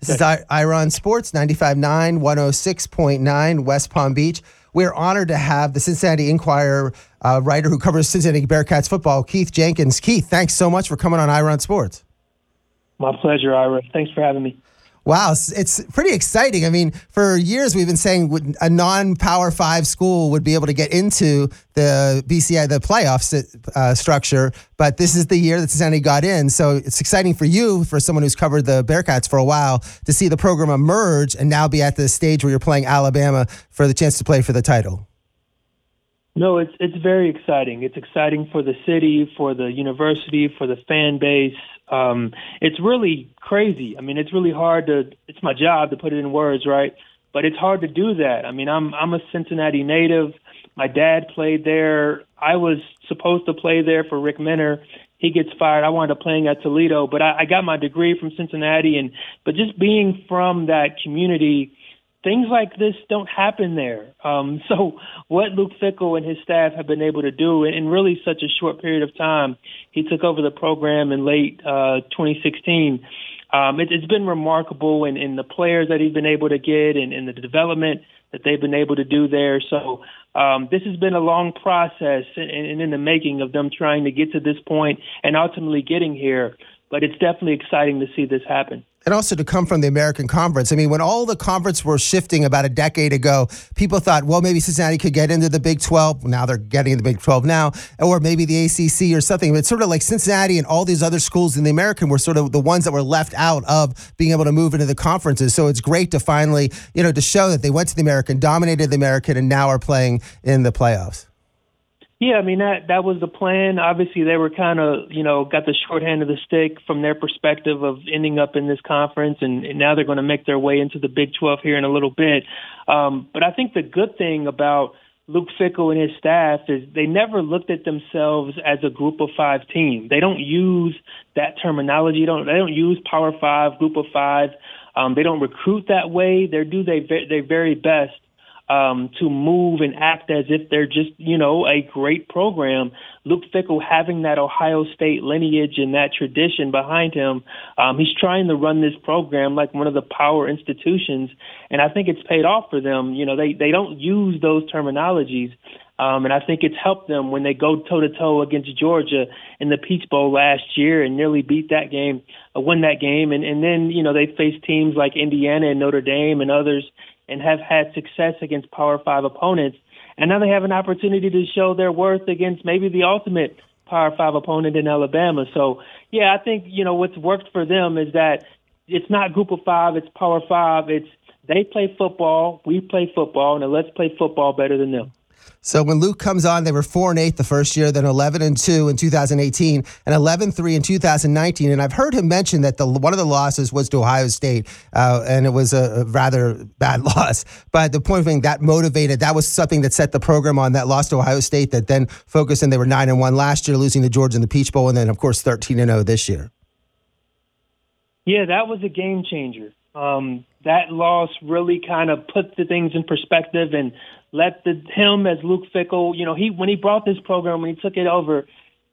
This is I- Ira on Sports 95.9, 106.9, West Palm Beach. We're honored to have the Cincinnati Enquirer uh, writer who covers Cincinnati Bearcats football, Keith Jenkins. Keith, thanks so much for coming on Ira on Sports. My pleasure, Ira. Thanks for having me. Wow, it's pretty exciting. I mean, for years we've been saying a non-power five school would be able to get into the BCI, the playoffs uh, structure, but this is the year that Cincinnati got in. So it's exciting for you, for someone who's covered the Bearcats for a while, to see the program emerge and now be at the stage where you're playing Alabama for the chance to play for the title. No, it's it's very exciting. It's exciting for the city, for the university, for the fan base. Um, it's really crazy. I mean, it's really hard to. It's my job to put it in words, right? But it's hard to do that. I mean, I'm I'm a Cincinnati native. My dad played there. I was supposed to play there for Rick Minter. He gets fired. I wound up playing at Toledo, but I, I got my degree from Cincinnati, and but just being from that community things like this don't happen there. Um, so what Luke Fickell and his staff have been able to do in, really such a short period of time, he took over the program in late uh, 2016. Um, it, it's been remarkable in, in the players that he's been able to get and in the development that they've been able to do there. So um, this has been a long process and in, in, in the making of them trying to get to this point and ultimately getting here. But it's definitely exciting to see this happen and also to come from the American Conference. I mean, when all the conference were shifting about a decade ago, people thought, well, maybe Cincinnati could get into the Big 12. Now they're getting in the Big 12 now, or maybe the ACC or something. But it's sort of like Cincinnati and all these other schools in the American were sort of the ones that were left out of being able to move into the conferences. So it's great to finally, you know, to show that they went to the American, dominated the American, and now are playing in the playoffs. Yeah, I mean that that was the plan. Obviously, they were kind of you know got the short hand of the stick from their perspective of ending up in this conference, and, and now they're going to make their way into the Big 12 here in a little bit. Um, but I think the good thing about Luke Fickell and his staff is they never looked at themselves as a group of five team. They don't use that terminology. Don't they don't use Power Five, Group of Five. Um, they don't recruit that way. They do they their very best um, to move and act as if they're just, you know, a great program. Luke Fickell having that Ohio State lineage and that tradition behind him, um, he's trying to run this program like one of the power institutions, and I think it's paid off for them. You know, they they don't use those terminologies. Um, and I think it's helped them when they go toe to toe against Georgia in the Peach Bowl last year and nearly beat that game, uh, win that game, and and then you know they face teams like Indiana and Notre Dame and others and have had success against Power Five opponents. And now they have an opportunity to show their worth against maybe the ultimate Power Five opponent in Alabama. So, yeah, I think, you know, what's worked for them is that it's not Group of Five, it's Power Five. It's they play football, we play football, and let's play football better than them. So when Luke comes on, they were four and eight the first year, then eleven and two in 2018, and 11-3 in 2019. And I've heard him mention that the one of the losses was to Ohio State, uh, and it was a, a, rather bad loss. But the point being that motivated, that was something that set the program on that loss to Ohio State. That then focused, and they were nine and one last year, losing to Georgia in the Peach Bowl, and then of course 13 and 0 this year. Yeah, that was a game changer. Um, that loss really kind of put the things in perspective and let the him as Luke Fickell, you know, he when he brought this program when he took it over,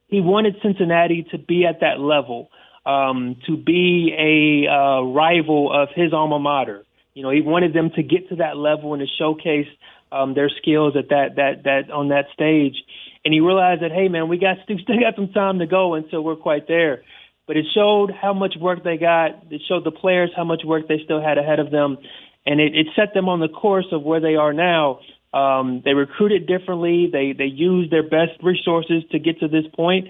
he wanted Cincinnati to be at that level, um, to be a uh, rival of his alma mater. You know, he wanted them to get to that level and to showcase um, their skills at that that that on that stage. And he realized that, hey, man, we got still got some time to go until we're quite there. But it showed how much work they got. It showed the players how much work they still had ahead of them, and it, it set them on the course of where they are now. Um, they recruited differently. They they used their best resources to get to this point,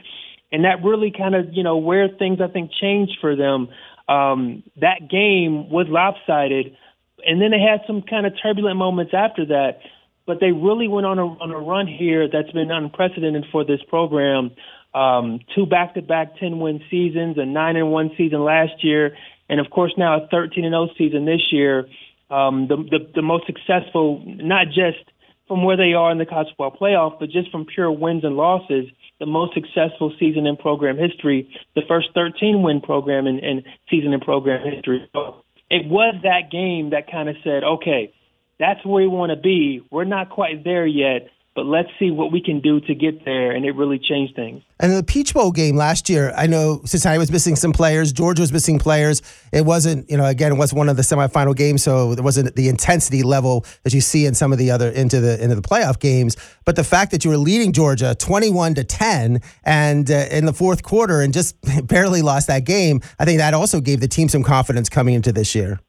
and that really kind of you know where things I think changed for them. Um, that game was lopsided, and then they had some kind of turbulent moments after that. But they really went on a on a run here that's been unprecedented for this program. Um, two back-to-back 10-win seasons, a nine and one season last year, and of course now a 13 and 0 season this year. Um, the, the the most successful, not just from where they are in the college football playoff, but just from pure wins and losses, the most successful season in program history, the first 13 win program in, in season in program history. So it was that game that kind of said, okay, that's where we want to be. We're not quite there yet, but let's see what we can do to get there. And it really changed things. And the Peach Bowl game last year, I know Cincinnati was missing some players, Georgia was missing players. It wasn't, you know, again, it was one of the semifinal games, so there wasn't the intensity level that you see in some of the other into the into the playoff games. But the fact that you were leading Georgia twenty-one to ten, and uh, in the fourth quarter, and just barely lost that game, I think that also gave the team some confidence coming into this year.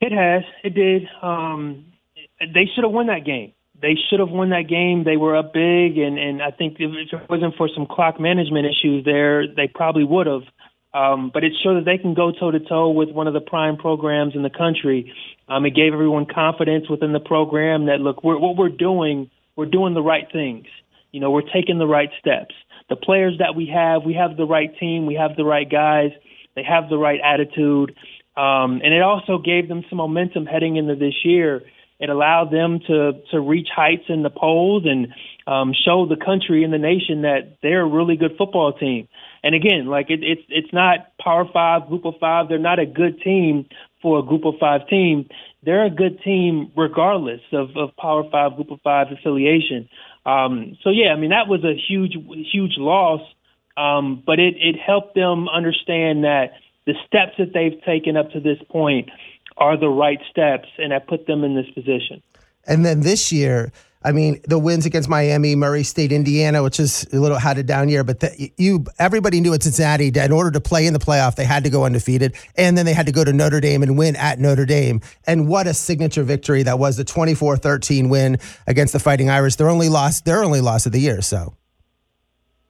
It has, it did. Um, they should have won that game they should have won that game. They were up big, and and I think if it wasn't for some clock management issues there, they probably would have. Um, but it showed that they can go toe to toe with one of the prime programs in the country. Um, it gave everyone confidence within the program that look, we're, what we're doing, we're doing the right things. You know, we're taking the right steps. The players that we have, we have the right team, we have the right guys, they have the right attitude, um, and it also gave them some momentum heading into this year it allowed them to to reach heights in the polls and um, show the country and the nation that they're a really good football team. And again, like it, it's it's not Power Five, Group of Five. They're not a good team for a Group of Five team. They're a good team regardless of, of Power Five, Group of Five affiliation. Um, so yeah, I mean that was a huge huge loss, um, but it it helped them understand that the steps that they've taken up to this point are the right steps and I put them in this position. And then this year, I mean, the wins against Miami, Murray State, Indiana, which is a little had a down year, but the, you everybody knew at Cincinnati in order to play in the playoff, they had to go undefeated, and then they had to go to Notre Dame and win at Notre Dame. And what a signature victory that was the 24-13 win against the Fighting Irish. Their only loss, their only loss of the year. So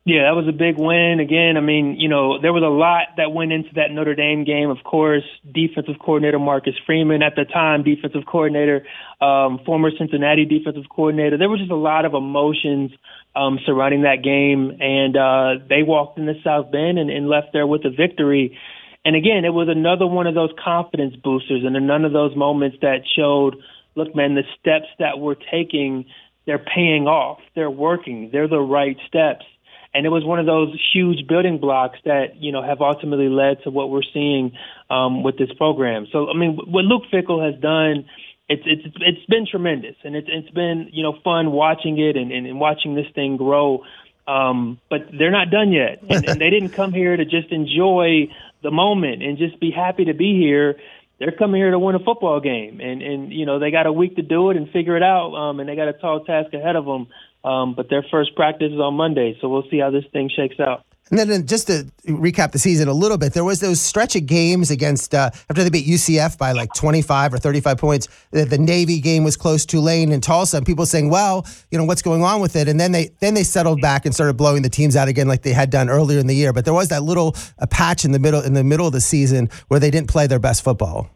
yeah, that was a big win. Again, I mean, you know, there was a lot that went into that Notre Dame game. Of course, defensive coordinator Marcus Freeman at the time, defensive coordinator, um, former Cincinnati defensive coordinator. There was just a lot of emotions um, surrounding that game, and uh, they walked into South Bend and, and left there with a victory. And again, it was another one of those confidence boosters, and none of those moments that showed, look, man, the steps that we're taking, they're paying off. They're working. They're the right steps and it was one of those huge building blocks that you know have ultimately led to what we're seeing um, with this program. So I mean, what Luke Fickell has done, it's it's it's been tremendous, and it's it's been you know fun watching it and, and, and watching this thing grow. Um, but they're not done yet, and, and they didn't come here to just enjoy the moment and just be happy to be here. They're coming here to win a football game, and and you know they got a week to do it and figure it out, um, and they got a tall task ahead of them. Um, but their first practice is on Monday, so we'll see how this thing shakes out. And then just to recap the season a little bit, there was those stretch of games against uh, after they beat UCF by like 25 or 35 points. The, the, Navy game was close, Tulane and Tulsa, and people saying, "Well, you know what's going on with it?" And then they then they settled back and started blowing the teams out again like they had done earlier in the year. But there was that little a patch in the middle in the middle of the season where they didn't play their best football.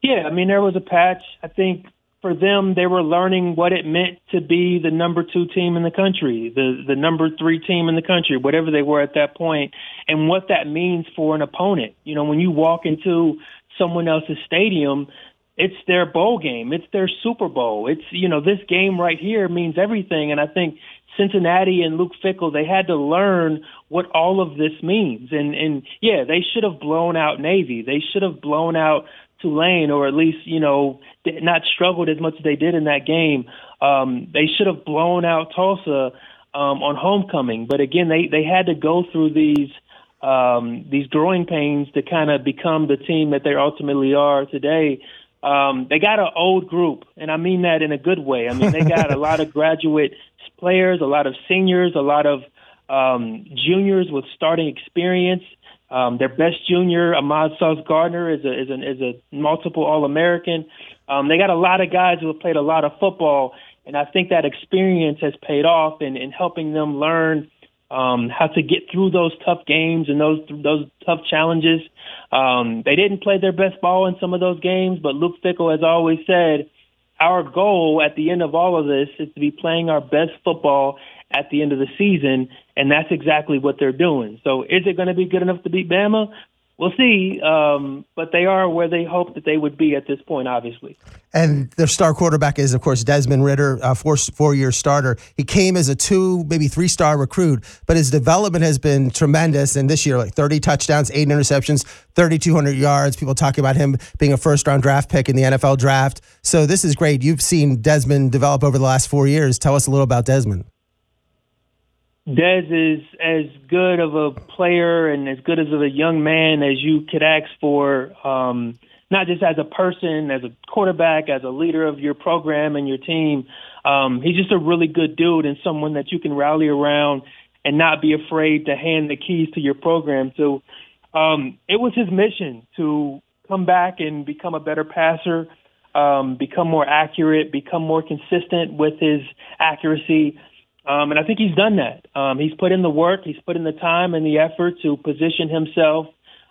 Yeah, I mean there was a patch. I think for them, they were learning what it meant to be the number two team in the country, the the number three team in the country, whatever they were at that point, and what that means for an opponent. You know, when you walk into someone else's stadium, it's their bowl game, it's their Super Bowl. It's you know this game right here means everything, and I think Cincinnati and Luke Fickell, they had to learn what all of this means, and and yeah, they should have blown out Navy, they should have blown out Tulane, or at least you know not struggled as much as they did in that game. Um, they should have blown out Tulsa um, on homecoming, but again, they they had to go through these um, these growing pains to kind of become the team that they ultimately are today. Um, they got an old group, and I mean that in a good way. I mean they got a lot of graduate players, a lot of seniors, a lot of um, juniors with starting experience. Um, their best junior, Ahmad Sauce Gardner, is a is a is a multiple All American. Um, they got a lot of guys who have played a lot of football, and I think that experience has paid off in, in helping them learn um, how to get through those tough games and those those tough challenges. Um, they didn't play their best ball in some of those games, but Luke Fickell has always said our goal at the end of all of this is to be playing our best football at the end of the season, and that's exactly what they're doing. So, is it going to be good enough to beat Bama? We'll see. Um, but they are where they hope that they would be at this point, obviously. And their star quarterback is, of course, Desmond Ridder, a four four year starter. He came as a two, maybe three star recruit, but his development has been tremendous. And this year, like 30 touchdowns, eight interceptions, 3,200 yards. People talking about him being a first round draft pick in the NFL draft. So this is great. You've seen Desmond develop over the last four years. Tell us a little about Desmond. Dez is as good of a player and as good as of a young man as you could ask for. Um, not just as a person, as a quarterback, as a leader of your program and your team. Um, he's just a really good dude and someone that you can rally around and not be afraid to hand the keys to your program So Um, it was his mission to come back and become a better passer, um, become more accurate, become more consistent with his accuracy. Um, and I think he's done that. Um, he's put in the work, he's put in the time and the effort to position himself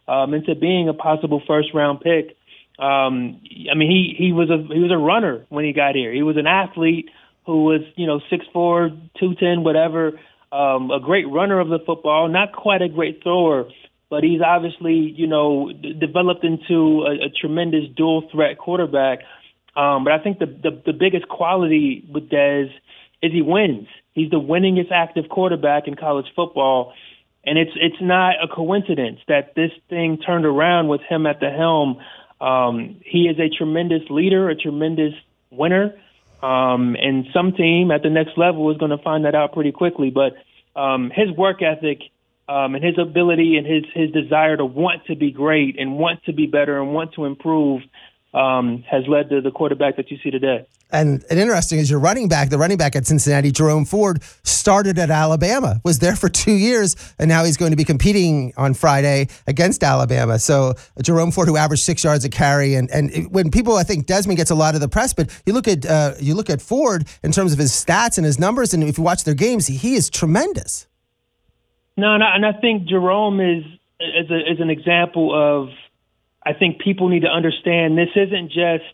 um, into being a possible first round pick. Um, I mean, he he was a he was a runner when he got here. He was an athlete who was you know six four, two ten, whatever. Um, a great runner of the football, not quite a great thrower, but he's obviously you know d- developed into a, a tremendous dual threat quarterback. Um, but I think the, the the biggest quality with Dez is he wins. He's the winningest active quarterback in college football. And it's it's not a coincidence that this thing turned around with him at the helm um, he is a tremendous leader, a tremendous winner, um, and some team at the next level is going to find that out pretty quickly. But um, his work ethic um, and his ability and his his desire to want to be great and want to be better and want to improve um, has led to the quarterback that you see today. And, and interesting is your running back, the running back at Cincinnati, Jerome Ford, started at Alabama, was there for two years, and now he's going to be competing on Friday against Alabama. So Jerome Ford, who averaged six yards a carry, and and it, when people, I think Desmond gets a lot of the press, but you look at uh, you look at Ford in terms of his stats and his numbers, and if you watch their games, he, he is tremendous. No, and I, and I think Jerome is is, a, is an example of. I think people need to understand this isn't just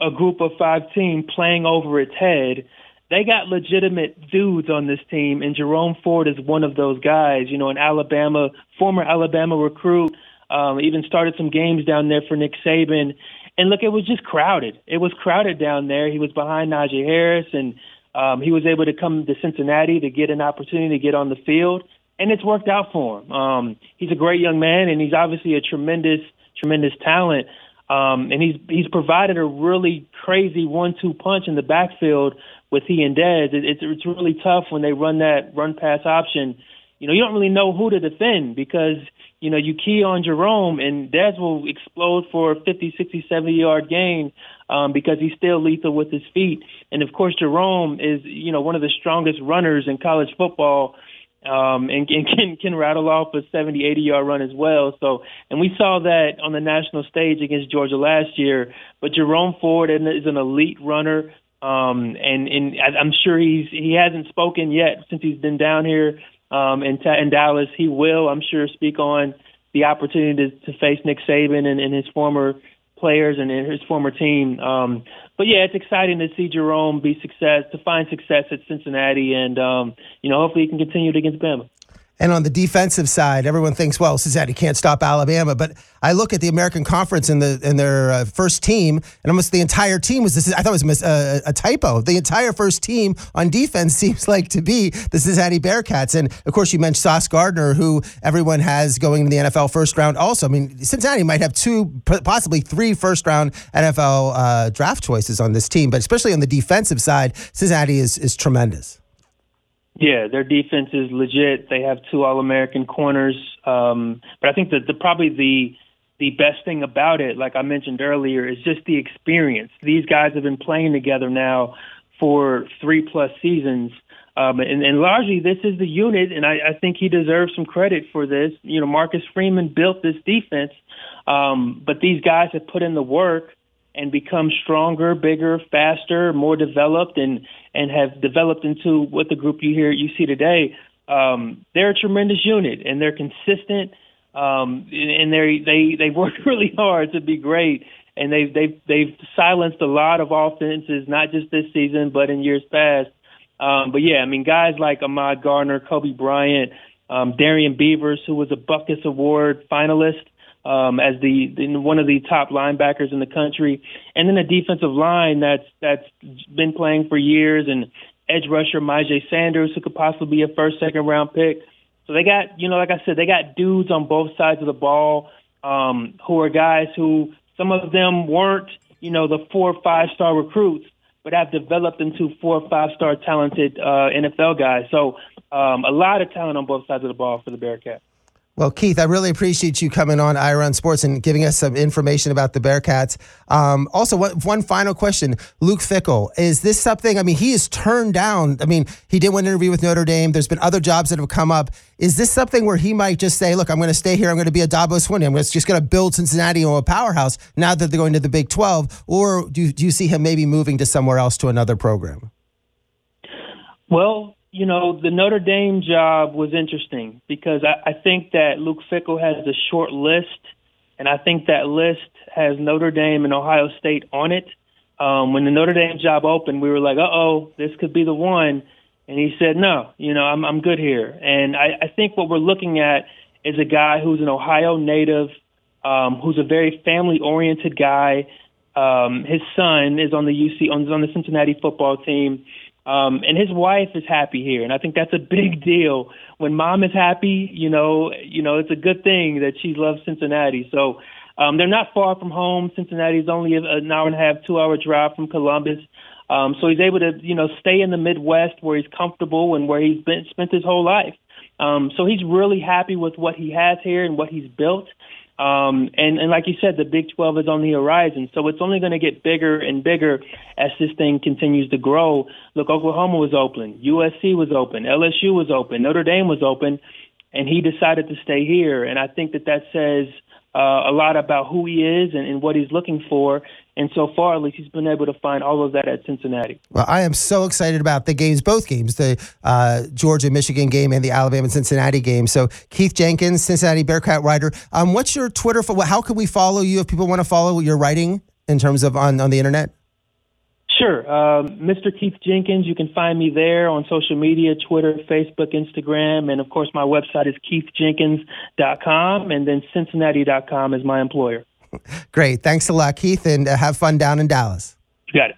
a group of five team playing over its head. They got legitimate dudes on this team, and Jerome Ford is one of those guys. You know, an Alabama former Alabama recruit, um, even started some games down there for Nick Saban. And look, it was just crowded. It was crowded down there. He was behind Najee Harris, and um, he was able to come to Cincinnati to get an opportunity to get on the field, and it's worked out for him. Um, he's a great young man, and he's obviously a tremendous, tremendous talent. Um, and he's he's provided a really crazy one-two punch in the backfield with he and Dez. It, it's it's really tough when they run that run pass option. You know, you don't really know who to defend because you know you key on Jerome and Dez will explode for a 50, 60, 70 yard gain um, because he's still lethal with his feet. And of course, Jerome is you know one of the strongest runners in college football um, and, and can can rattle off a 70, 80 yard run as well. So, and we saw that on the national stage against Georgia last year. But Jerome Ford is an elite runner, um, and and I'm sure he's he hasn't spoken yet since he's been down here um, in, in Dallas. He will, I'm sure, speak on the opportunity to, to face Nick Saban and, and his former players and his former team. Um, but yeah, it's exciting to see Jerome be success to find success at Cincinnati, and um, you know hopefully he can continue it against Bama. And on the defensive side, everyone thinks, well, Cincinnati can't stop Alabama. But I look at the American Conference and the and their uh, first team, and almost the entire team was this. I thought it was a, uh, a, typo. The entire first team on defense seems like to be the Cincinnati Bearcats. And of course, you mentioned Sauce Gardner, who everyone has going to the NFL first round. Also, I mean, Cincinnati might have two, possibly three first round NFL uh, draft choices on this team. But especially on the defensive side, Cincinnati is is tremendous. Yeah, their defense is legit. They have two All American corners. Um, but I think that the probably the the best thing about it, like I mentioned earlier, is just the experience. These guys have been playing together now for three plus seasons. Um, and, and largely, this is the unit, and I, I think he deserves some credit for this. You know, Marcus Freeman built this defense, um, but these guys have put in the work and become stronger, bigger, faster, more developed, and and have developed into what the group you hear you see today. Um, they're a tremendous unit, and they're consistent, um, and they they they work really hard to be great. And they've they've they've silenced a lot of offenses, not just this season, but in years past. Um, but yeah, I mean, guys like Ahmad Gardner, Coby Bryant, um, Darrian Beavers, who was a Butkus Award finalist um, as the, the one of the top linebackers in the country, and then a defensive line that's that's been playing for years, and edge rusher Myjai Sanders, who could possibly be a first, second round pick. So they got, you know, like I said, they got dudes on both sides of the ball um, who are guys who some of them weren't, you know, the four or five star recruits, but have developed into four or five star talented uh, NFL guys. So um, a lot of talent on both sides of the ball for the Bearcats. Well, Keith, I really appreciate you coming on Ira on Sports and giving us some information about the Bearcats. Um, also, one, one, final question. Luke Fickell, is this something? I mean, he is turned down. I mean, he did one interview with Notre Dame. There's been other jobs that have come up. Is this something where he might just say, look, I'm going to stay here. I'm going to be a Dabo Swinney. I'm just going to build Cincinnati into a powerhouse now that they're going to the Big 12? Or do do you see him maybe moving to somewhere else to another program? Well, you know, the Notre Dame job was interesting because I, I think that Luke Fickell has a short list, and I think that list has Notre Dame and Ohio State on it. Um, when the Notre Dame job opened, we were like, "Uh oh, this could be the one," and he said, "No, you know, I'm I'm good here." And I, I think what we're looking at is a guy who's an Ohio native, um, who's a very family-oriented guy. Um, his son is on the UC on, on the Cincinnati football team. Um, and his wife is happy here, and I think that's a big deal. When mom is happy, you know, you know, it's a good thing that she loves Cincinnati. So um, they're not far from home. Cincinnati is only an hour and a half, two hour drive from Columbus. Um, so he's able to, you know, stay in the Midwest where he's comfortable and where he's been spent his whole life. Um, so he's really happy with what he has here and what he's built. Um, and, and like you said, the Big 12 is on the horizon. So it's only going to get bigger and bigger as this thing continues to grow. Look, Oklahoma was open, USC was open, LSU was open, Notre Dame was open, and he decided to stay here. And I think that that says uh, a lot about who he is and, and what he's looking for. And so far, at least, he's been able to find all of that at Cincinnati. Well, I am so excited about the games, both games, the uh, Georgia Michigan game and the Alabama Cincinnati game. So, Keith Jenkins, Cincinnati Bearcat writer, um, what's your Twitter for? How can we follow you if people want to follow your writing in terms of on, on the internet? Sure. Um, Mr. Keith Jenkins, you can find me there on social media Twitter, Facebook, Instagram, and of course, my website is keithjenkins.com, and then cincinnati.com is my employer. Great. Thanks a lot, Keith, and uh, have fun down in Dallas. You got it.